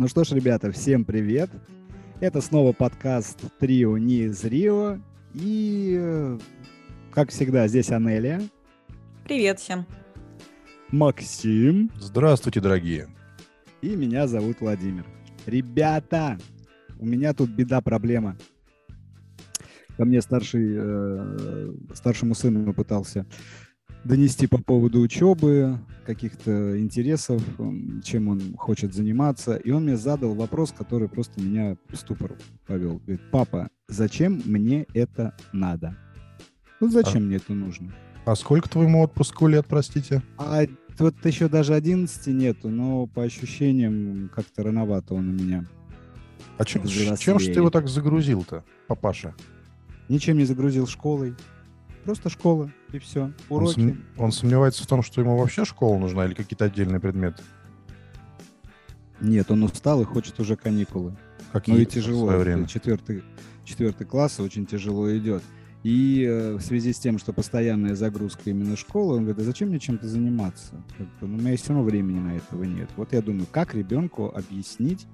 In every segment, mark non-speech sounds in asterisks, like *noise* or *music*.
Ну что ж, ребята, всем привет. Это снова подкаст «Трио не из Рио». И, э, как всегда, здесь Анелия, Привет всем. Максим Здравствуйте, дорогие. и меня зовут Владимир. Ребята, у меня тут беда, проблема. Ко мне старший, э, старшему сыну пытался донести по поводу учебы, каких-то интересов, чем он хочет заниматься. И он мне задал вопрос, который просто меня в ступор повел. Говорит, папа, зачем мне это надо? Ну зачем мне это нужно? А сколько твоему отпуску лет, простите? А вот еще даже 11 нету, но по ощущениям как-то рановато он у меня. А чем, Взрослеет. чем же ты его так загрузил-то, папаша? Ничем не загрузил школой. Просто школа, и все. Он, Уроки. сом- он сомневается в том, что ему вообще школа нужна или какие-то отдельные предметы? Нет, он устал и хочет уже каникулы. Какие Ну и в тяжело. время? Четвертый, четвертый класс очень тяжело идет. И э, в связи с тем, что постоянная загрузка именно школы, он говорит, а зачем мне чем-то заниматься? Как бы, ну, у меня все равно времени на этого нет. Вот я думаю, как ребенку объяснить,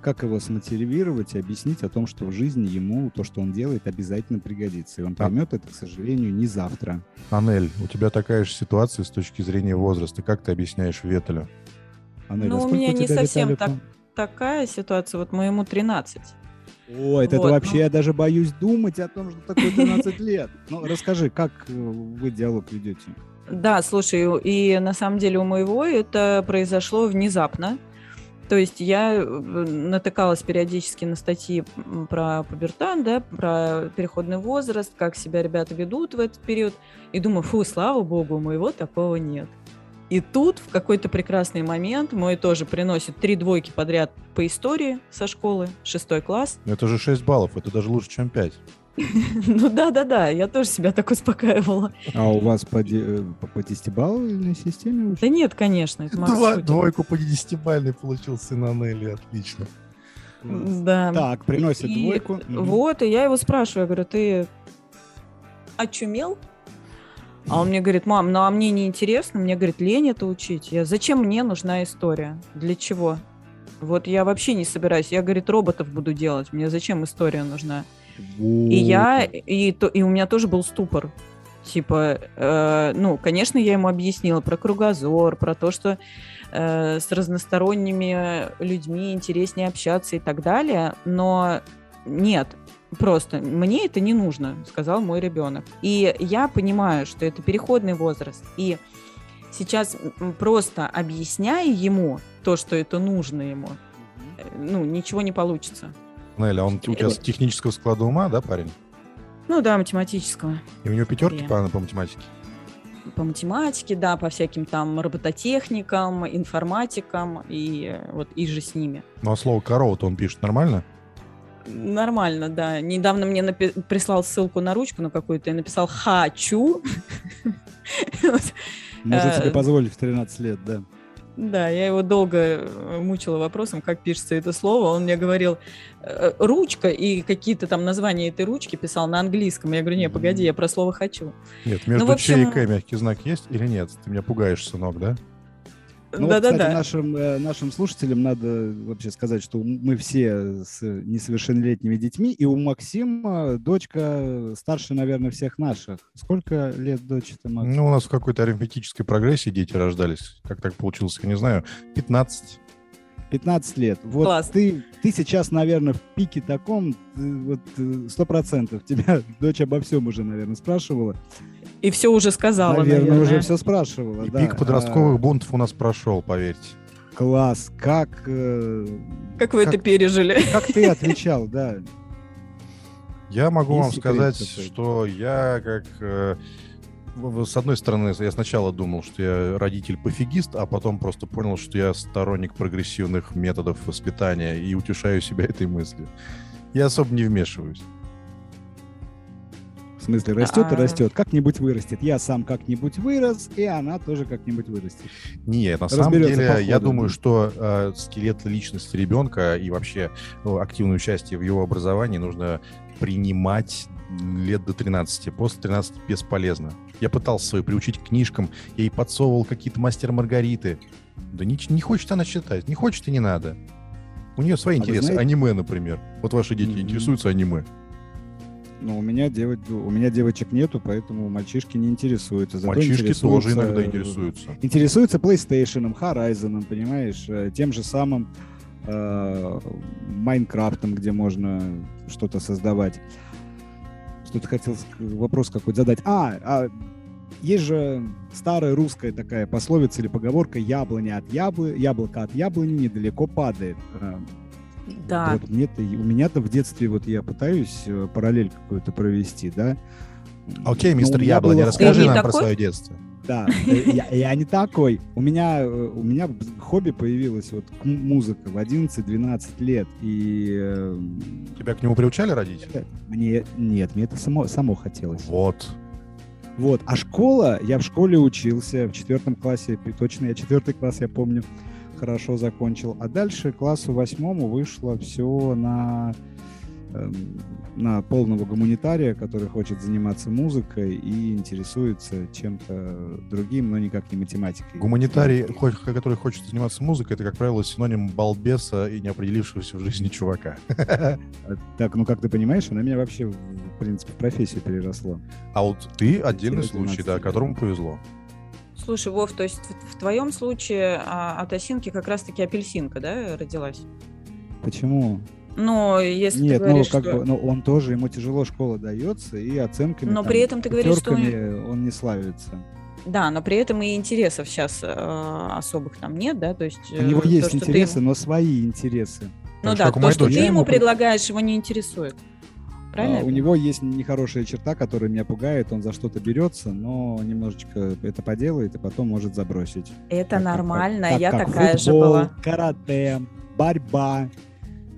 как его смотивировать и объяснить о том, что в жизни ему то, что он делает, обязательно пригодится. И он А. поймет это, к сожалению, не завтра. Анель, у тебя такая же ситуация с точки зрения возраста. Как ты объясняешь Ветелю? Анель, Ну, а у меня не тебя, совсем так. Такая ситуация, вот моему 13. Ой, это, Вот, вообще ну. я даже боюсь думать о том, что такое *laughs* 13 лет. Ну, расскажи, как э, вы диалог ведете? Да, слушай, и на самом деле у моего это произошло внезапно. То есть я э, натыкалась периодически на статьи про пубертат, да, про переходный возраст, как себя ребята ведут в этот период. И думаю, фу, слава богу, у моего такого нет. И тут в какой-то прекрасный момент мой тоже приносит три двойки подряд по истории со школы, шестой класс. Это же 6 баллов, это даже лучше, чем 5. *laughs* Ну да-да-да, я тоже себя так успокаивала. А у вас по, э, по, десятибалльной системе? Да нет, конечно, Два, двойку по 10-бальной получил сын Анели, отлично. Да. Так, приносит И двойку. Вот, и я его спрашиваю, я говорю, ты очумел? А он мне говорит, мам, ну а мне не интересно, мне, говорит, лень это учить. Я, зачем мне нужна история? Для чего? Вот я вообще не собираюсь. Я, говорит, роботов буду делать. Мне зачем история нужна? И я, и, то, и у меня тоже был ступор. Типа, э, ну, конечно, я ему объяснила про кругозор, про то, что э, с разносторонними людьми интереснее общаться и так далее, но нет, просто мне это не нужно, сказал мой ребенок. И я понимаю, что это переходный возраст, и сейчас просто объясняя ему то, что это нужно ему, э, ну, ничего не получится. Анель, а он у тебя с технического склада ума, да, парень? Ну да, математического. И у него пятерки по, по математике? по математике, да, по всяким там робототехникам, информатикам и э, вот и же с ними. Ну, а слово корова-то он пишет нормально? Нормально, да. Недавно мне напи- прислал ссылку на ручку на какую-то и написал «хочу». *laughs* Может э, себе позволить в 13 лет, да. Да, я его долго э, мучила вопросом, как пишется это слово. Он мне говорил э, «ручка» и какие-то там названия этой ручки писал на английском. Я говорю, не, погоди, я про слово «хочу». Нет, между Ну, в Ч и общем- К мягкий знак есть или нет? Ты меня пугаешь, сынок, да? Ну, вот, кстати, Да-да-да. нашим, э, нашим слушателям надо вообще сказать, что мы все с несовершеннолетними детьми, и у Максима дочка старше, наверное, всех наших. Сколько лет дочь-то, Макс? Ну, у нас в какой-то арифметической прогрессии дети рождались. Как так получилось, я не знаю. 15. 15 лет. Вот Класс. ты, ты сейчас, наверное, в пике таком, ты вот сто процентов. Тебя *laughs* дочь обо всем уже, наверное, спрашивала. И все уже сказала, наверное, наверное. уже все спрашивала. И да. пик подростковых А, бунтов у нас прошел, поверьте. класс. Как, э, Как вы это Как- пережили? как ты отвечал, да? Я могу Есть вам сказать, какой-то? что я как... э, с одной стороны, я сначала думал, что я родитель-пофигист, а потом просто понял, что я сторонник прогрессивных методов воспитания и утешаю себя этой мыслью. Я особо не вмешиваюсь. В смысле, растет и А. растет. Как-нибудь вырастет. Я сам как-нибудь вырос, и она тоже как-нибудь вырастет. Нет, на самом деле, по я ходу, думаю, да. что э, скелет личности ребенка и вообще э, активное участие в его образовании нужно принимать лет до 13. После 13 бесполезно. Я пытался свою приучить к книжкам, я ей подсовывал какие-то мастер Маргариты. Да не, не хочет она читать, не хочет и не надо. У нее свои А интересы. знаете- Аниме, например. Вот ваши дети Мгм. интересуются аниме. Но у меня, девоч... у меня девочек нету, поэтому мальчишки не интересуются. Зато Мальчишки тоже интересуются, иногда э, интересуются. Интересуются PlayStation, Horizon, понимаешь, э, тем же самым э, Майнкрафтом, где можно что-то создавать. Что-то хотел вопрос какой-то задать. А, а, есть же старая русская такая пословица или поговорка «яблоня от яблы, яблоко от яблони недалеко падает». Э, Да. Вот мне-то, у меня-то в детстве вот я пытаюсь э, параллель какую-то провести, да. Окей, Но мистер Яблоня, было- расскажи нам про такой? свое детство. Да, э, я, я не такой. У меня, э, у меня хобби появилось вот музыка в 11-12 лет. И э, Тебя к нему приучали родители? мне, нет, мне это само, само хотелось. Вот. Вот, а школа, я в школе учился в четвертом классе, точно я четвертый класс, я помню, хорошо закончил. А дальше классу восьмому вышло все на, эм, на полного гуманитария, который хочет заниматься музыкой и интересуется чем-то другим, но никак не математикой. Гуманитарий, который хочет заниматься музыкой, это, как правило, синоним балбеса и неопределившегося в жизни чувака. А, Так, ну как ты понимаешь, она меня вообще, в принципе, в профессию переросла. А вот ты отдельный случай, 12 да, которому повезло. Слушай, Вов, то есть в, в твоем случае а, от осинки как раз-таки апельсинка, да, родилась? Почему? Но если Нет, ты ну говоришь, как что... бы, ну он тоже, ему тяжело школа дается, и оценками Но там, при этом ты говоришь, что пятерками он не славится. Да, но при этом и интересов сейчас особых там нет, да, то есть... У него э, то, есть ты интересы, ему- но свои интересы. Ну Так да, то, что ты Ему- предлагаешь, его не интересует. Правильно? А, у него есть нехорошая черта, которая меня пугает. Он за что-то берется, но немножечко это поделает и потом может забросить. Это Как- нормально, как- я как такая же футбол, была. Карате, борьба.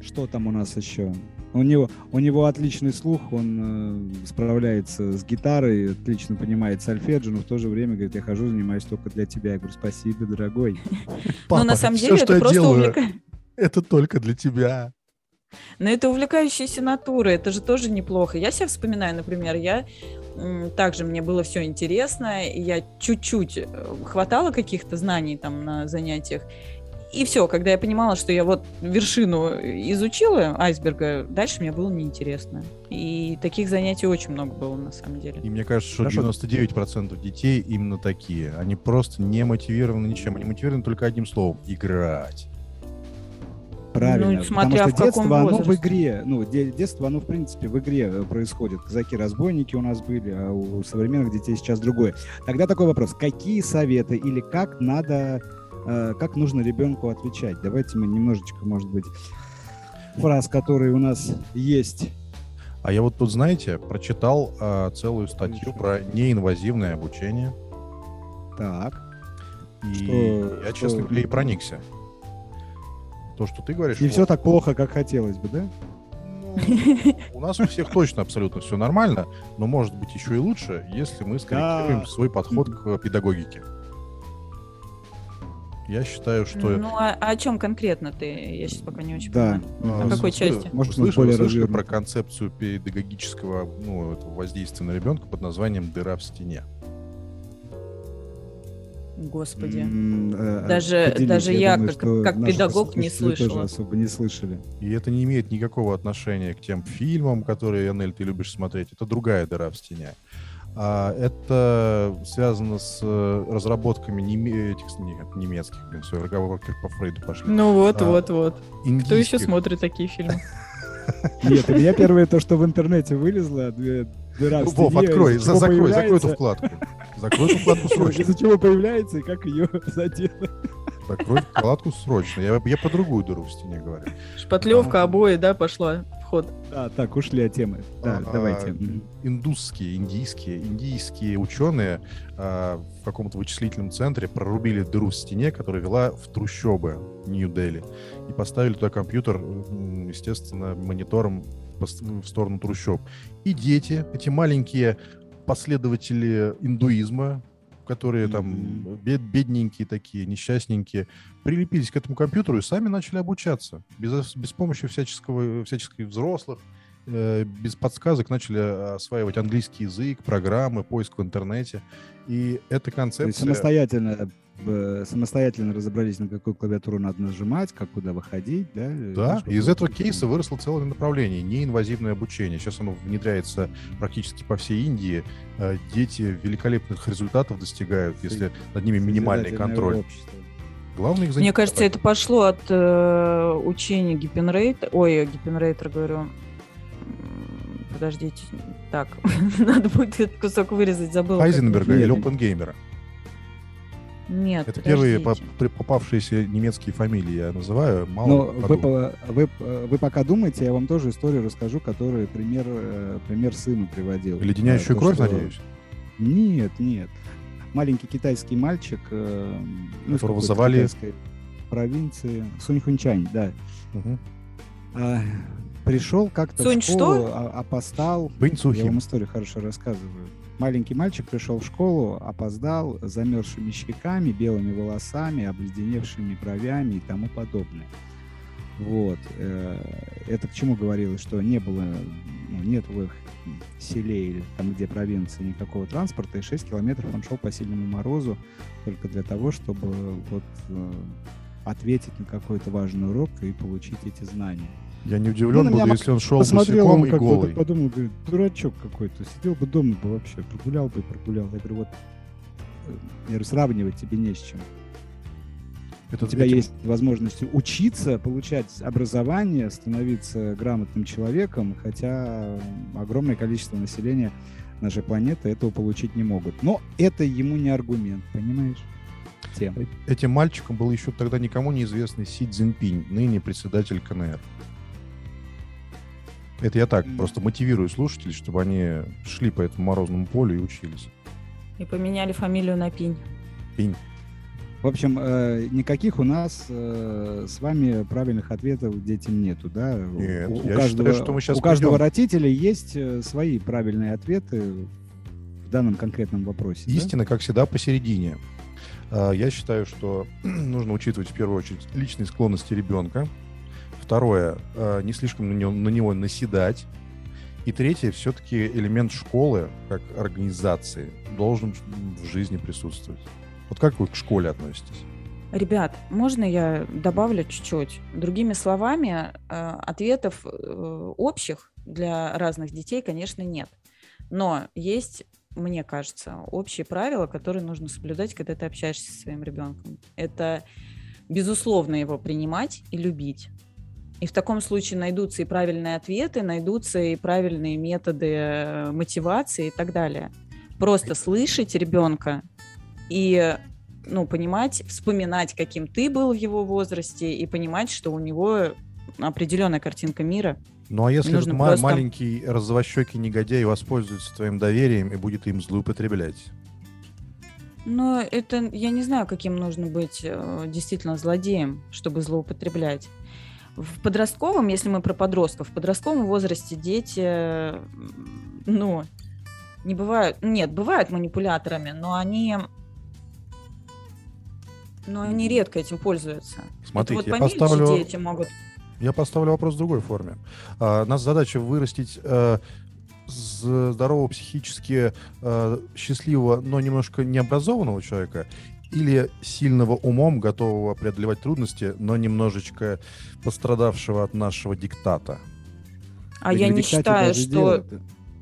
Что там у нас еще? У него, у него отличный слух, он э, справляется с гитарой, отлично понимает сольфеджио, но в то же время говорит, я хожу, занимаюсь только для тебя. Я говорю, спасибо, дорогой. Ну, на самом деле, это просто увлекает. это только для тебя. Но это увлекающаяся натура, это же тоже неплохо. Я себя вспоминаю, например, я также мне было все интересно, и я чуть-чуть э, хватало каких-то знаний там на занятиях. И все, когда я понимала, что я вот вершину изучила айсберга, дальше мне было неинтересно. И таких занятий очень много было на самом деле. И мне кажется, что Хорошо. 99% детей именно такие. Они просто не мотивированы ничем. Они мотивированы только одним словом — играть. Правильно. Ну, смотря потому в что каком детство, оно в возрасте. игре. Ну, де- детство, оно, в принципе, в игре э, происходит. Казаки-разбойники у нас были, а у современных детей сейчас другое. Тогда такой вопрос. Какие советы или как надо, э, как нужно ребенку отвечать? Давайте мы немножечко, может быть, фраз, которые у нас есть. А я вот тут, знаете, прочитал а, целую статью про неинвазивное обучение. Так. И Что- я, что- честно говоря, и проникся. То, что ты говоришь... Не вот, все так плохо, как хотелось бы, да? ну, у нас у всех точно абсолютно все нормально, но может быть еще и лучше, если мы скорректируем свой подход к педагогике. Я считаю, что... Ну, а, а о чем конкретно ты? Я сейчас пока не очень Да. понимаю. На какой части? Может, слышали, слышали про концепцию педагогического ну, воздействия на ребенка под названием «дыра в стене». Господи. М, э, Даже- даже я думаю, как- как педагог не слышала. особо не слышали. И это не имеет никакого отношения к тем фильмам, которые, Янель, ты любишь смотреть. Это другая дыра в стене. А, это связано с э, разработками неме- этих, нет, немецких, блин, все, разговорки по Фрейду пошли. Ну вот, А, вот, вот. Кто еще Индийских. смотрит такие фильмы? Нет, у меня первое то, что в интернете вылезло, две- дыра в Вов, стене, открой, за- закрой, закрой эту вкладку. Закрой эту вкладку срочно. Из-за чего появляется и как ее *laughs* заделать. Закрой вкладку срочно. Я, я про другую дыру в стене говорю. Шпатлевка, обои, да, пошла в ход. Да, так, ушли от темы. Да, А, давайте. а. Индусские, индийские, индийские ученые а, в каком-то вычислительном центре прорубили дыру в стене, которая вела в трущобы Нью-Дели. И поставили туда компьютер, естественно, монитором по в сторону трущоб. И дети, эти маленькие последователи индуизма, которые там бед- бедненькие такие, несчастненькие, прилепились к этому компьютеру и сами начали обучаться без, без помощи всяческого, всяческих взрослых без подсказок начали осваивать английский язык, программы, поиск в интернете. И эта концепция... То есть самостоятельно самостоятельно разобрались, на какую клавиатуру надо нажимать, как куда выходить, да? Да, из этого кейса выросло целое направление, неинвазивное обучение. Сейчас оно внедряется практически по всей Индии. Э, дети великолепных результатов достигают, если над ними минимальный контроль. Общество. Главное их Мне кажется, это пошло от э, учения Гиппенрейта, ой, Гиппенрейтер, говорю, подождите, так, *laughs* надо будет этот кусок вырезать, забыл. Хайзенберга или Опенгеймера? Нет, Это первые попавшиеся немецкие фамилии, я называю. Мало Но вы, вы, вы пока думаете, я вам тоже историю расскажу, который пример, э, пример сыну приводил. Леденящую да, кровь, что... надеюсь? Нет, нет. Маленький китайский мальчик, э, ну, которого звали провинции Суньхунчань, да. Угу. А, пришел как-то Сунь в школу, что? А, опоздал. Я вам историю хорошо рассказываю. Маленький мальчик пришел в школу, опоздал, замерзшими щеками, белыми волосами, обледеневшими бровями и тому подобное. Вот. Э, это к чему говорилось, что не было, ну, нет в их селе или там, где провинция, никакого транспорта, и 6 километров он шел по сильному морозу только для того, чтобы вот э, ответить на какой-то важный урок и получить эти знания. Я не удивлен ну, буду, если он шел босиком и голый. Подумал, говорит, дурачок какой-то. Сидел бы дома бы вообще, прогулял бы прогулял. Я говорю, вот, э, я сравнивать тебе не с чем. Это, У тебя этим... есть возможность учиться, получать образование, становиться грамотным человеком, хотя огромное количество населения нашей планеты этого получить не могут. Но это ему не аргумент, понимаешь? Тем. Этим мальчиком был еще тогда никому неизвестный Си Цзиньпинь, ныне председатель КНР. Это я так, просто мотивирую слушателей, чтобы они шли по этому морозному полю и учились. И поменяли фамилию на Пинь. Пинь. В общем, э, никаких у нас э, с вами правильных ответов детям нету, да? Нет, у, я каждого, считаю, что мы сейчас У каждого придем. родителя есть э, свои правильные ответы в данном конкретном вопросе. Истина, да? как всегда, посередине. Я считаю, что *clears throat* нужно учитывать в первую очередь личные склонности ребенка, Второе, э, не слишком на него, на него наседать. И третье, все-таки элемент школы, как организации, должен в жизни присутствовать. Вот как вы к школе относитесь? Ребят, можно я добавлю чуть-чуть? Другими словами, э, ответов э, общих для разных детей, конечно, нет. Но есть, мне кажется, общие правила, которые нужно соблюдать, когда ты общаешься со своим ребенком. Это, безусловно, его принимать и любить. И в таком случае найдутся и правильные ответы, найдутся и правильные методы э, мотивации и так далее. Просто слышать ребенка и ну, понимать, вспоминать, каким ты был в его возрасте, и понимать, что у него определенная картинка мира. Ну а если этот просто... маленький развощекий негодяй воспользуется твоим доверием и будет им злоупотреблять? Ну, это я не знаю, каким нужно быть э, действительно злодеем, чтобы злоупотреблять. В подростковом, если мы про подростков, в подростковом возрасте дети, ну, не бывают, нет, бывают манипуляторами, но они, но они редко этим пользуются. Смотрите, вот я поставлю... дети могут. Я поставлю вопрос в другой форме. А, нас задача вырастить э, здорового психически э, счастливого, но немножко необразованного человека или сильного умом, готового преодолевать трудности, но немножечко пострадавшего от нашего диктата. А я не считаю, что...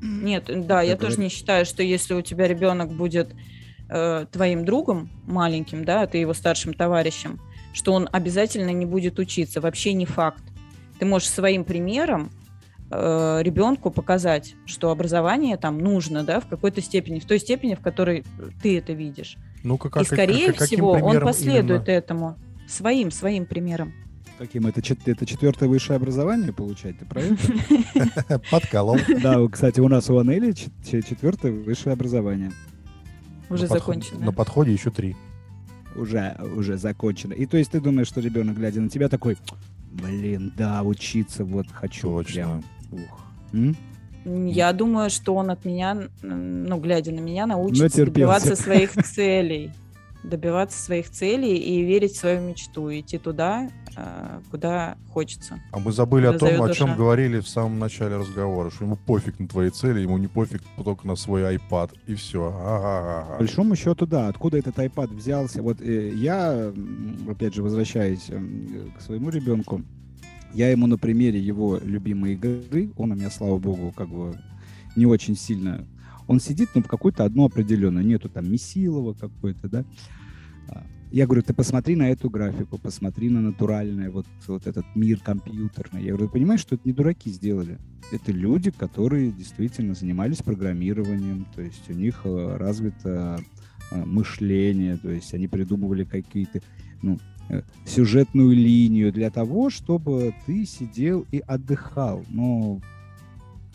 Нет, да, я тоже не считаю, что если у тебя ребенок будет э, твоим другом маленьким, да, ты его старшим товарищем, что он обязательно не будет учиться. Вообще не факт. Ты можешь своим примером э, ребенку показать, что образование там нужно, да, в какой-то степени, в той степени, в которой ты это видишь. Ну, как, И, скорее как, всего, он последует именно? этому своим, своим примером. Каким? Это, это четвертое высшее образование получать, ты правильно? *laughs* *laughs* Подколол. Да, кстати, у нас у Анели четвертое высшее образование. Уже закончено. На подходе еще три. Уже, уже закончено. И то есть ты думаешь, что ребенок, глядя на тебя, такой, блин, да, учиться вот хочу. Точно. Ух. Я думаю, что он от меня, ну, глядя на меня, научится добиваться своих *laughs* целей. Добиваться своих целей и верить в свою мечту, идти туда, э, куда хочется. А мы забыли о том, о чем говорили в самом начале разговора, что ему пофиг на твои цели, ему не пофиг только на свой iPad, и все. По большому счету, да. Откуда этот iPad взялся? Вот э, я, опять же, возвращаясь м, к своему ребенку, я ему на примере его любимой игры, он у меня, слава богу, как бы не очень сильно... Он сидит, ну, в какую-то одну определенную, нету там Месилова какой-то, да. А, Я говорю, ты посмотри на эту графику, посмотри на натуральный вот, вот этот мир компьютерный. Я говорю, ты понимаешь, что это не дураки сделали? Это люди, которые действительно занимались программированием, то есть у них э, развито э, мышление, то есть они придумывали какие-то, ну, сюжетную линию для того, чтобы ты сидел и отдыхал. Но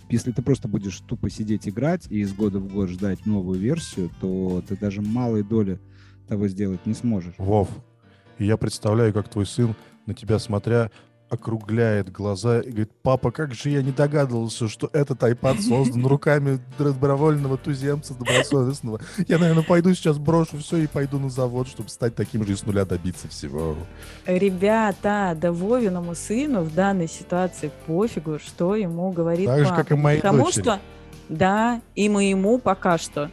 если ты просто будешь тупо сидеть играть и из года в год ждать новую версию, то ты даже малой доли того сделать не сможешь. Вов, я представляю, как твой сын, на тебя смотря, округляет глаза и говорит, папа, как же я не догадывался, что этот iPad создан *laughs* руками добровольного туземца, добросовестного. Я, наверное, пойду сейчас брошу все и пойду на завод, чтобы стать таким же и с нуля добиться всего. Ребята, да Вовиному сыну в данной ситуации пофигу, что ему говорит Так же, папа. как и моей Потому дочери. что, да, и моему пока что.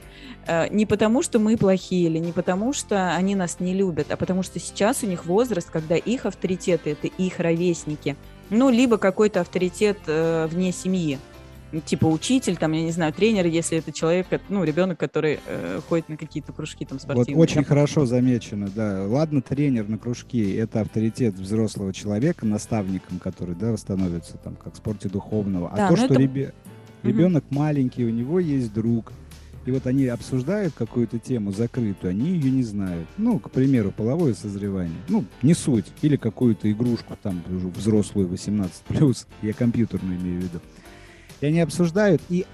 Э, Не потому, что мы плохие или не потому, что они нас не любят, а потому что сейчас у них возраст, когда их авторитеты — это их ровесники. Ну, либо какой-то авторитет э, вне семьи. Типа учитель, там, я не знаю, тренер, если это человек, ну, ребенок, который э, ходит на какие-то кружки там Вот спортивные. очень хорошо замечено, да. Ладно, тренер на кружке — это авторитет взрослого человека, наставником, который, да, становится там как в спорте духовного. А Да, то, но что это- ребе- Мгм. Ребенок маленький, у него есть друг, и вот они обсуждают какую-то тему закрытую, они ее не знают. Ну, к примеру, половое созревание. Ну, не суть. Или какую-то игрушку, там, взрослую 18+, я компьютерную имею в виду. И они обсуждают, и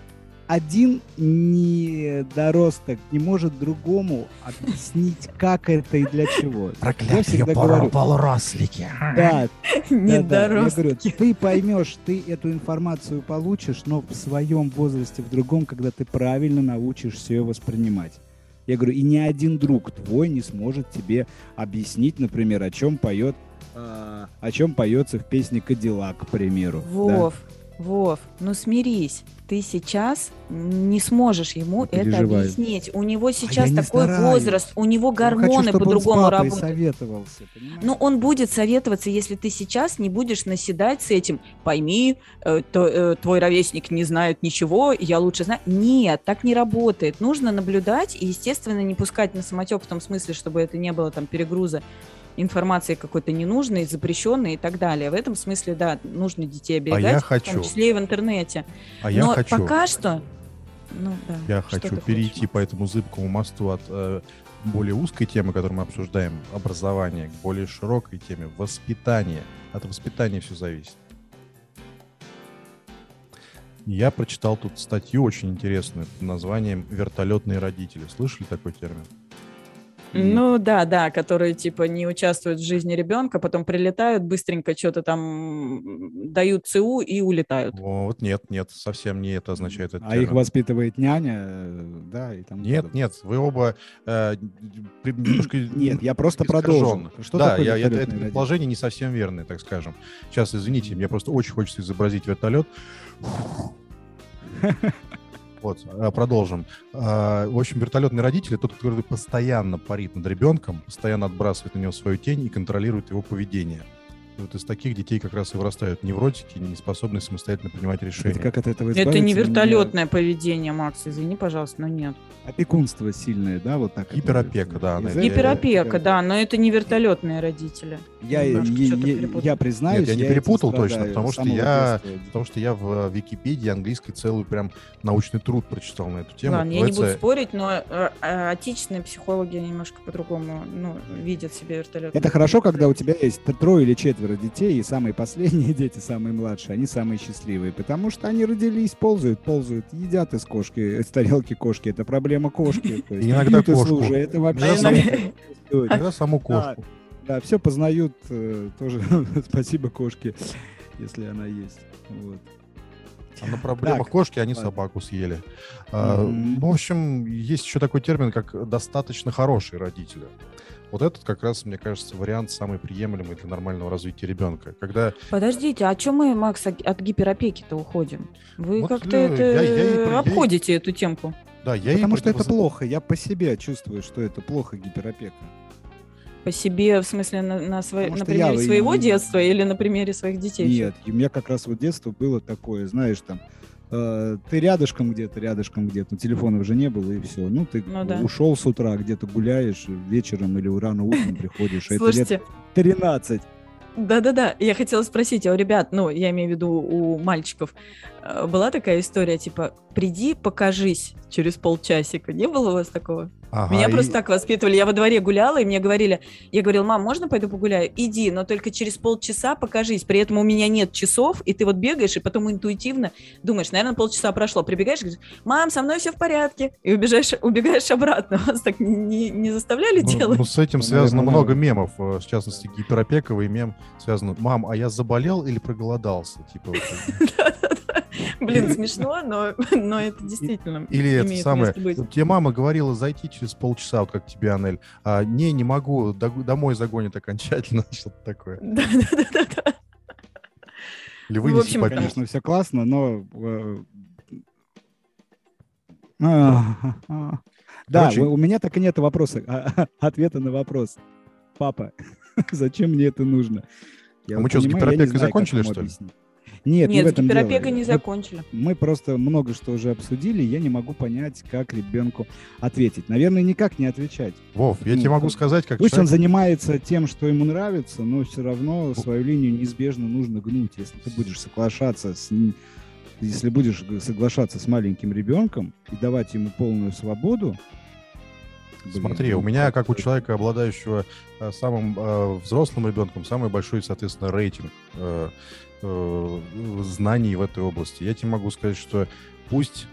один недоросток не может другому объяснить, как это и для чего. Я всегда говорю, полурослики. да, да, да. Говорю, Недоростки. ты поймешь, ты эту информацию получишь, но в своем возрасте, в другом, когда ты правильно научишься ее воспринимать. Я говорю, и ни один друг твой не сможет тебе объяснить, например, о чем поет, а, о чем поется в песне Кадиллак, к примеру. да. Вов, ну смирись. Ты сейчас не сможешь ему это объяснить. У него я сейчас не такой стараюсь. возраст, у него гормоны по-другому работают. советовался, понимаешь? Ну, он будет советоваться, если ты сейчас не будешь наседать с этим. Пойми, э, то- э, твой ровесник не знает ничего, я лучше знаю. Нет, так не работает. Нужно наблюдать и, естественно, не пускать на самотек в том смысле, чтобы это не было там перегруза информации какой-то ненужной, запрещенной и так далее. В этом смысле, да, нужно детей оберегать, А я в хочу. том числе и в интернете. А я Но хочу, пока что... Ну, да. я хочу перейти хочешь? по этому зыбкому мосту от э, более узкой темы, которую мы обсуждаем, образование, к более широкой теме, воспитание. От воспитания все зависит. Я прочитал тут статью очень интересную под названием «Вертолетные родители». Слышали такой термин? Ну да, да, которые типа не участвуют в жизни ребенка, потом прилетают, быстренько что-то там дают ЦУ и улетают. Вот нет, нет, совсем не это означает этот А их термин. воспитывает няня, э, да, и тому Нет, нет, вы оба э, немножко *clears throat* Нет, я просто продолжу. Что да, я, я- это родитель? предположение не совсем верное, так скажем. Сейчас, извините, мне просто очень хочется изобразить вертолет. *laughs* Вот, а, продолжим. А, В общем, вертолетный родитель — тот, который постоянно парит над ребенком, постоянно отбрасывает на него свою тень и контролирует его поведение. Вот из таких детей как раз и вырастают невротики, не способные самостоятельно принимать решения. Это как от этого Это избавиться? не Мне вертолетное поведение, Макс, извини, пожалуйста, но нет. Опекунство сильное, да, вот так. это Гиперопека, да, она- Гиперопека, да, но это не вертолетные родители. Я, я- я- я признаюсь, Нет, я не этим перепутал точно, потому что я-. Потому что я в Википедии английской целый прям научный труд прочитал на эту тему. Ладно, я не буду Называется спорить, но э, э, отечественные психологи немножко по-другому ну, видят себе вертолет. Это хорошо, когда у тебя есть трое или четверо детей, и самые последние *laughs* дети, самые младшие, они самые счастливые, потому что они родились, ползают, ползают, едят из кошки, из тарелки кошки. Это проблема кошки. Иногда кошку. Это вообще Иногда саму- *laughs* кошку. Да, все познают э, тоже. *laughs* Спасибо кошке, если она есть. Вот. А на проблемах Так, кошки они собаку съели. А, Мгм. ну, в общем, есть еще такой термин, как достаточно хорошие родители. Вот этот как раз, мне кажется, вариант самый приемлемый для нормального развития ребенка. Когда Подождите, а чем мы, Макс, от гиперопеки-то уходим? Вы Вот, как-то э, это я- я и я обходите эту темку. да, я и Потому что это плохо. Я по себе чувствую, что это плохо гиперопека. По себе, в смысле, на, на, свой- на я примере и- своего и- детства или на примере своих детей? Нет, у меня как раз вот детство было такое, знаешь, там, э, ты рядышком где-то, рядышком где-то, телефона уже не было, и все. Ну, ты Ну да. ушел с утра, где-то гуляешь, вечером или рано утром приходишь. а это лет Слушайте, 13. Да-да-да, я хотела спросить, а у ребят, ну, я имею в виду у мальчиков, э, была такая история, типа, приди, покажись через полчасика. Не было у вас такого? Ага, Меня и- просто так воспитывали. Я во дворе гуляла, и мне говорили, я говорила, мам, можно пойду погуляю? Иди, но только через полчаса покажись. При этом у меня нет часов, и ты вот бегаешь, и потом интуитивно думаешь, наверное, полчаса прошло. Прибегаешь и говоришь, мам, со мной все в порядке. И убежаешь, убегаешь обратно. *laughs* Вас так не, не заставляли Ну, делать? ну, с этим Ну, связано наверное, много мемов, э, в частности, гиперопековый мем связан. Мам, а я заболел или проголодался? Типа, вот *laughs* это. Да-да-да. *laughs* Блин, смешно, но, *laughs* но это действительно Или это самое, место быть. тебе мама говорила зайти через полчаса, вот как тебе, Анель. А, не, не могу, домой загонит окончательно, *laughs* что-то такое. Да-да-да-да. Или в вынеси общем, попить. Конечно, все классно, но... э. Да, у меня так и нет вопроса, а, ответа на вопрос. Папа, зачем мне это нужно? Я А мы чё, с как закончили, что ли? объяснить. Нет, не Нет, в этом дело. гиперопекой не Мы- закончили. Мы просто много что уже обсудили, я не могу понять, как ребенку ответить. Наверное, никак не отвечать. Вов, я Ну, тебе могу сказать, как Пусть он человек- занимается тем, что ему нравится, но все равно свою линию неизбежно нужно гнуть. Если ты будешь соглашаться с ним- если будешь соглашаться с маленьким ребенком и давать ему полную свободу, блин, Смотри, ну, у меня, как у человека, обладающего э, самым э, взрослым ребенком, самый большой, соответственно, рейтинг э, э, знаний в этой области. Я тебе могу сказать, что пусть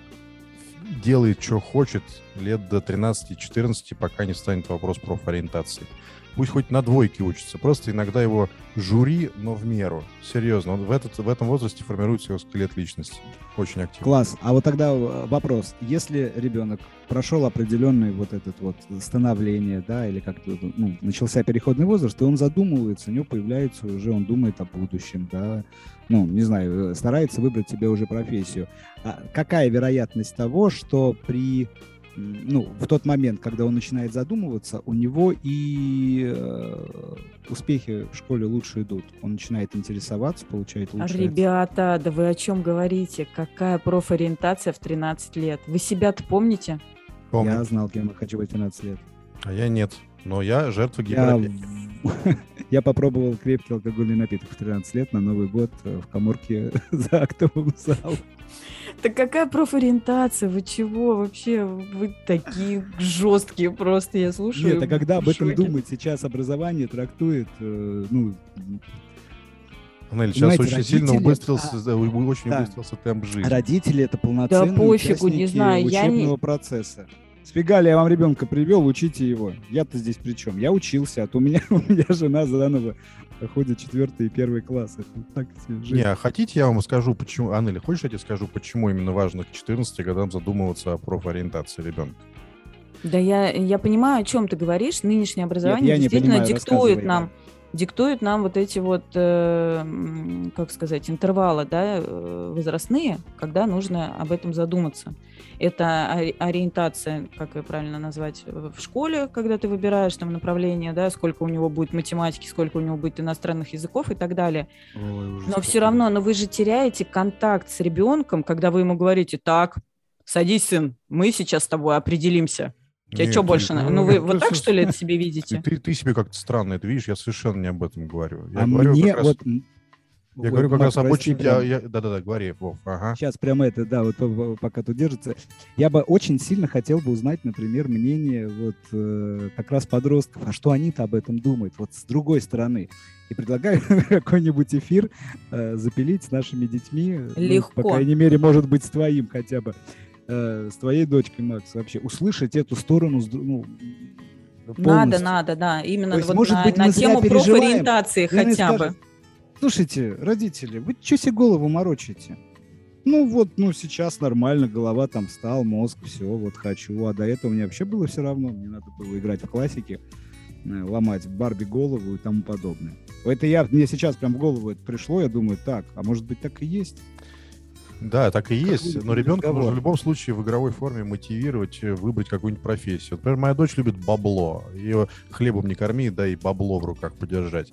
делает, что хочет, лет до 13-14, пока не станет вопрос профориентации. Пусть хоть на двойке учится. Просто иногда его жюри, но в меру. Серьезно. Он в, этот, в этом возрасте формируется его скелет личности. Очень активно. Класс. А вот тогда э, вопрос. Если ребенок прошел определенный вот этот вот становление, да, или как-то ну, начался переходный возраст, и он задумывается, у него появляется уже, он думает о будущем, да, ну, не знаю, э, старается выбрать себе уже профессию. А какая вероятность того, что при ну, в тот момент, когда он начинает задумываться, у него и э, успехи в школе лучше идут. Он начинает интересоваться, получает А, лучше. Ребята, да вы о чем говорите? Какая профориентация в 13 лет? Вы себя-то помните? Помню. Я знал, кем я хочу быть в 13 лет. А я нет. Но я жертва гиперопеки. я *laughs* попробовал крепкий алкогольный напиток в 13 лет на Новый год э, в коморке *laughs* за актовым залом. Так какая профориентация? Вы чего вообще? Вы такие жесткие просто, я слушаю. Нет, а когда об этом шоке. думать, сейчас образование трактует, э, ну, Анель, сейчас Понимаете, очень сильно родители- убыстрился, а, да, очень да. убыстрился темп жизни. родители это полноценные пофигу, не знаю, я не- учебного процесса. Сфигали, я вам ребенка привел, учите его. Я-то здесь при чем? Я учился, а то у меня, *laughs* у меня жена заново проходит четвертый и первый класс. Это так жизнь. Не, а хотите, я вам скажу, почему... Анель, хочешь, я тебе скажу, почему именно важно к 14 годам задумываться о профориентации ребенка? Да я, я понимаю, о чем ты говоришь. Нынешнее образование я не действительно понимаю, диктует нам, Иван. Диктует нам вот эти вот, э, как сказать, интервалы, да, э, возрастные, когда нужно об этом задуматься. Это ори- ориентация, как ее правильно назвать, в школе, когда ты выбираешь там направление, да, сколько у него будет математики, сколько у него будет иностранных языков и так далее. Но все равно, но вы же теряете контакт с ребенком, когда вы ему говорите, так, садись, сын, мы сейчас с тобой определимся. Тебе что больше? на- Ну, вы вот так, что ли, это себе видите? Ты, ты себе как-то странно это видишь, я совершенно не об этом говорю. Я а говорю мне как раз, вот... м, я вот, говорю как Макс, раз об очень... прям- я- я- Да-да-да, говори, Вов, ага. Сейчас прямо это, да, вот по- по- пока тут держится. Я бы очень сильно хотел бы узнать, например, мнение вот э, как раз подростков, а что они-то об этом думают, вот с другой стороны. И предлагаю *laughs* какой-нибудь эфир э, запилить с нашими детьми. ну, Легко. по крайней мере, может быть, с твоим хотя бы. Э, с твоей дочкой, Макс, вообще. Услышать эту сторону ну, Надо, полностью. надо, да. Именно То есть, вот может на, быть, на тему профориентации хотя бы. Слушайте, родители, вы что себе голову морочите? Ну вот, ну сейчас нормально, голова там встал, мозг, все, вот хочу. А до этого мне вообще было все равно, мне надо было играть в классике. э, ломать Барби голову и тому подобное. Это я, мне сейчас прям в голову это пришло, я думаю, так, а может быть так и есть? Да, так и есть. Но ребенка нужно в любом случае в игровой форме мотивировать, э, выбрать какую-нибудь профессию. Например, моя дочь любит бабло. Ее хлебом не корми, да и бабло в руках подержать.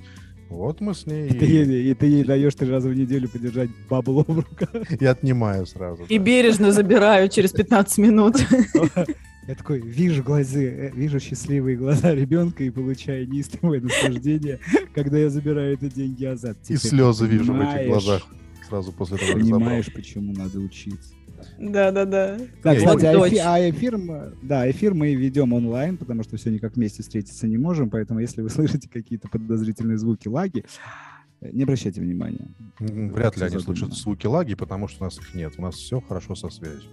Вот мы с ней И ты, ей, и ты ей даешь три раза в неделю подержать бабло в руках. *laughs* и отнимаю сразу. И да. бережно забираю через 15 минут. *laughs* Я такой вижу глазы, э, вижу счастливые глаза ребенка и получаю неистовое наслаждение, *laughs* когда я забираю эти деньги назад. И слезы вижу в этих глазах сразу после того, как забрал. Понимаешь, почему надо учиться. Да-да-да. Так, Эй. кстати, а Вот эфи- дочь. а эфир, мы- да, эфир мы ведем онлайн, потому что все никак вместе встретиться не можем, поэтому если вы *laughs* слышите какие-то подозрительные звуки, лаги, э, не обращайте внимания. Вряд ли они слышат звуки лаги, потому что у нас их нет. У нас все хорошо со связью.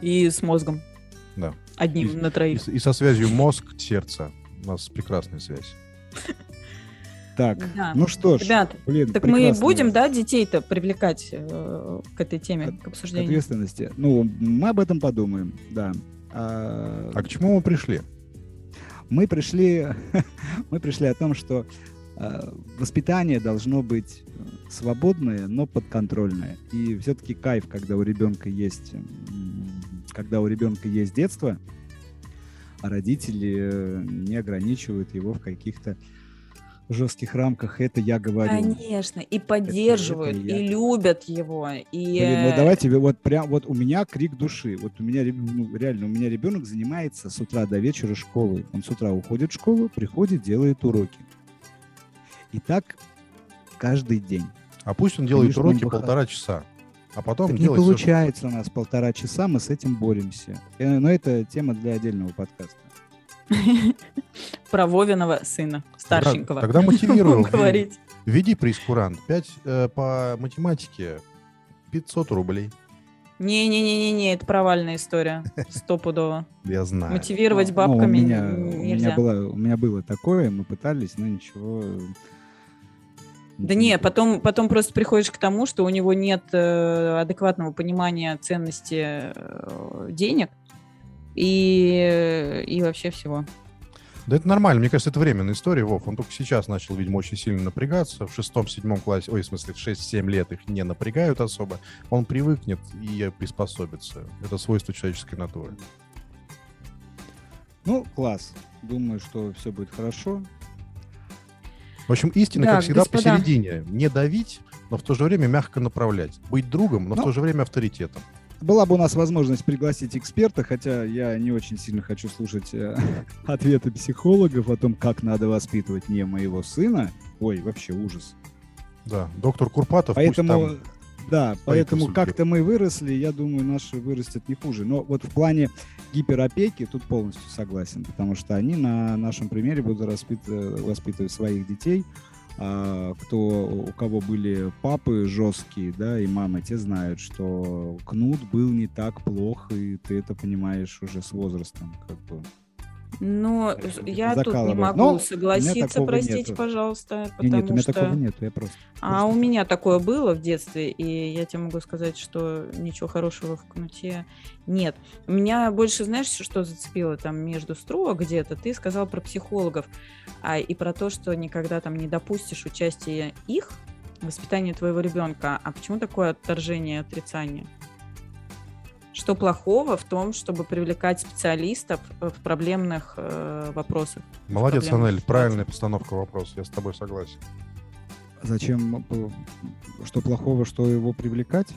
И с мозгом. Да. Одним И- на И, троих. с- и со связью мозг-сердце. У нас прекрасная связь. Так, Да. ну что ж, Ребят, блин, так мы будем, да, детей-то привлекать э, к этой теме, От- к обсуждению? ответственности. Ну, мы об этом подумаем, да. А, А к чему мы пришли? мы пришли, *laughs* мы пришли о том, что э, воспитание должно быть э, свободное, но подконтрольное. И все-таки кайф, когда у ребенка есть, когда у ребенка есть детство, а родители э, не ограничивают его в каких-то жестких рамках. Это я говорю. Конечно, и поддерживают, это я. и любят его, и... Блин, вот давайте, вот прям, вот у меня крик души. Вот у меня, ну, реально, у меня ребенок занимается с утра до вечера школой. Он с утра уходит в школу, приходит, делает уроки. И так каждый день. А пусть он делает Конечно, он уроки бы полтора часа. А потом Так не что- получается у нас полтора часа, мы с этим боремся. Э, Но это тема для отдельного подкаста. *laughs* Про Вовиного сына, старшенького. Тогда, тогда мотивирую. *laughs* Говорить. Введи прейскурант. 5 по математике 500 рублей. Не-не-не-не, это провальная история. Стопудово. Я знаю. Мотивировать Ну, бабками у, меня, н- у, меня нельзя. было, у меня было такое, мы пытались, но ничего... Да не, потом, потом просто приходишь к тому, что у него нет э, адекватного понимания ценности э, денег и, и вообще всего. Да это нормально, мне кажется, это временная история, Вов. Он только сейчас начал, видимо, очень сильно напрягаться. В шестом-седьмом классе, ой, в смысле, в 6-7 лет их не напрягают особо. Он привыкнет и приспособится. Это свойство человеческой натуры. Ну, класс. Думаю, что все будет хорошо. В общем, истина, Да, как всегда, господа. посередине. Не давить, но в то же время мягко направлять. Быть другом, но в Ну, то же время авторитетом. Была бы у нас возможность пригласить эксперта, хотя я не очень сильно хочу слушать э, *laughs* ответы психологов о том, как надо воспитывать не моего сына. Ой, вообще ужас. Да, доктор Курпатов, Поэтому, там- да, поэтому как-то мы выросли, я думаю, наши вырастет не хуже. Но вот в плане гиперопеки тут полностью согласен, потому что они на нашем примере будут э, воспитывать своих детей. А, кто, у кого были папы жесткие, да, и мамы, те знают, что кнут был не так плох, и ты это понимаешь уже с возрастом, как бы. Но я тут не могу Но у согласиться, простите, нету. пожалуйста, потому нет, у меня что... такого нет, я просто. А просто- у меня такое было в детстве, и я тебе могу сказать, что ничего хорошего в кнуте нет. Меня больше, знаешь, что зацепило там между строк где-то? Ты сказал про психологов, а и про то, что никогда там не допустишь участия их в воспитании твоего ребенка. А почему такое отторжение, отрицание? Что плохого в том, чтобы привлекать специалистов э, в проблемных э, вопросах? Молодец, проблемных Анель, правильная постановка вопроса, я с тобой согласен. Зачем, э, что плохого, что его привлекать?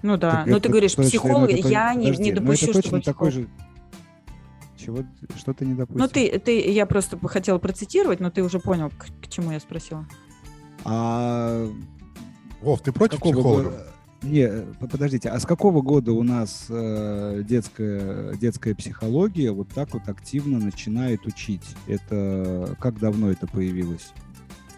Ну да, Так ну это ты говоришь, точно- психолог, ну это я не, подожди, не ну допущу, это точно чтобы такой психолог- же... Чего? Что ты не допустишь? Ну, ты, ты, я просто хотела процитировать, но ты уже понял, к, к чему я спросила. А Вов, ты против какого психологов? Не, э, подождите, а с какого года у нас э, детская, детская психология вот так вот активно начинает учить? Это как давно это появилось?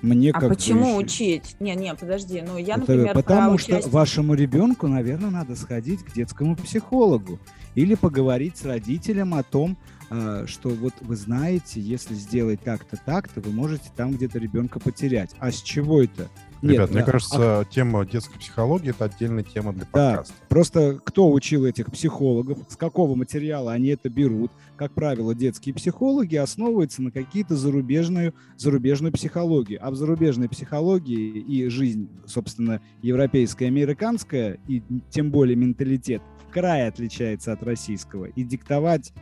Мне а как почему еще- учить? Не, не, подожди. Ну, я, Это например, потому что участие- вашему ребенку, наверное, надо сходить к детскому психологу или поговорить с родителем о том, а, что вот вы знаете, если сделать так-то, так-то, вы можете там где-то ребенка потерять. А с чего это? Ребят, Нет, мне да, кажется, тема детской психологии это отдельная тема для Да. подкаста. Просто кто учил этих психологов, с какого материала они это берут? Как правило, детские психологи основываются на какие-то зарубежную, зарубежную психологию. А в зарубежной психологии и жизнь, собственно, европейская, американская, и тем более менталитет в край отличается от российского. И диктовать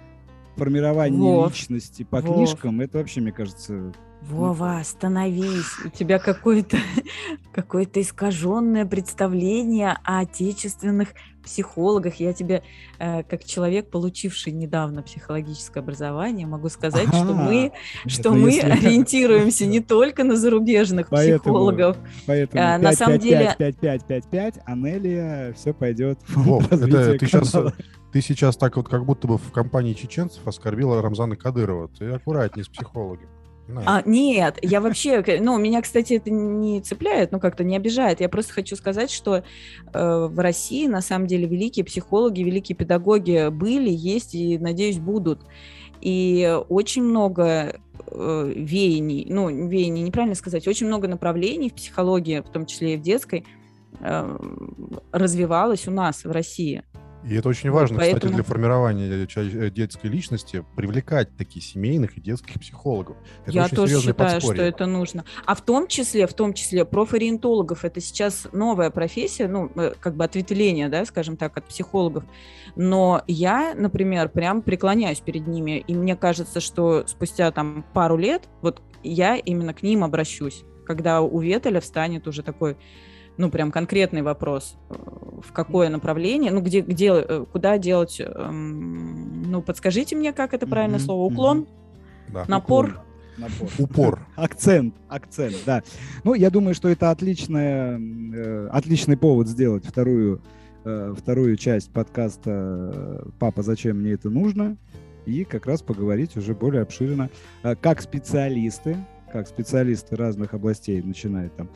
формирование Вов, личности по Вов. книжкам, это вообще, мне кажется, Вова, остановись. У тебя какое-то *laughs* какое искаженное представление о отечественных психологах. Я тебе, э, как человек, получивший недавно психологическое образование, могу сказать, что Ага. мы, что мы если- *laughs* ориентируемся *laughs* не только на зарубежных Поэтому психологов. Поэтому А, на самом деле- 5-5-5-5-5, Анелия, все пойдет в Вов, это ты сейчас, ты сейчас так вот как будто бы в компании чеченцев оскорбила Рамзана Кадырова. Ты аккуратнее с психологом. Знаешь. А, нет, я вообще, к- ну, меня, кстати, это не цепляет, ну, как-то не обижает. Я просто хочу сказать, что э, в России, на самом деле, великие психологи, великие педагоги были, есть и, надеюсь, будут. И очень много э, веяний, ну, веяний, неправильно сказать, очень много направлений в психологии, в том числе и в детской, э, развивалось у нас в России. И это очень важно, кстати, поэтому- для формирования э, детской личности, привлекать таких семейных и детских психологов. Это Я тоже считаю, подспорье. что это нужно. А в том числе, в том числе профориентологов, это сейчас новая профессия, ну, э, как бы ответвление, да, скажем так, от психологов. Но я, например, прям преклоняюсь перед ними, и мне кажется, что спустя там пару лет вот я именно к ним обращусь, когда у Ветеля встанет уже такой ну, прям конкретный вопрос, э, в какое направление, ну, где, где, э, куда делать, эм, ну, подскажите мне, как это правильное Мгм, слово, уклон, Да. напор, Напор. *laughs* Упор. Акцент, акцент, да. Ну, я думаю, что это отличная, э, отличный повод сделать вторую, э, вторую часть подкаста э, «Папа, зачем мне это нужно?» и как раз поговорить уже более обширно, э, как специалисты, как специалисты разных областей, начиная там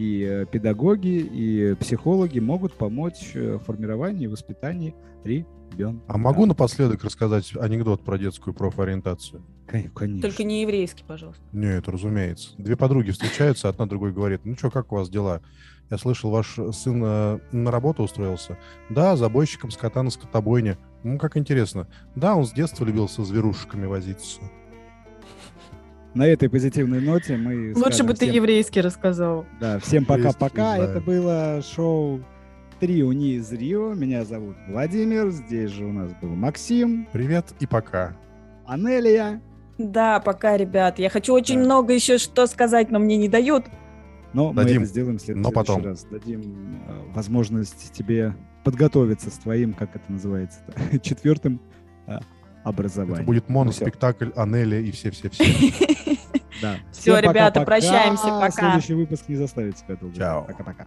и э, педагоги, и психологи могут помочь э, в формировании и воспитании ребенка. А могу напоследок рассказать анекдот про детскую профориентацию? Конечно. только не еврейский, пожалуйста. Нет, разумеется. Две подруги встречаются, одна другой говорит, ну что, как у вас дела? Я слышал, ваш сын э, на работу устроился. Да, забойщиком скота на скотобойне. Ну, как интересно. Да, он с детства любил со зверушками возиться. На этой позитивной ноте мы Лучше бы ты всем- еврейский рассказал. Да, всем пока-пока. Это было шоу «Трио не из Рио». Меня зовут Владимир. Здесь же у нас был Максим, Привет и пока. Анелия. Да, пока, ребят. Я хочу очень Да. много еще что сказать, но мне не дают. Но мы Дадим, это сделаем в след- но следующий потом. раз. Дадим э, возможность тебе подготовиться с твоим, как это называется, *laughs* четвертым э, образованием. Это будет моноспектакль Анели и все-все-все. *laughs* Да. Всё, Всем ребята, пока-пока. прощаемся, пока. Следующий выпуск не заставит себя долго. Чао. Пока-пока.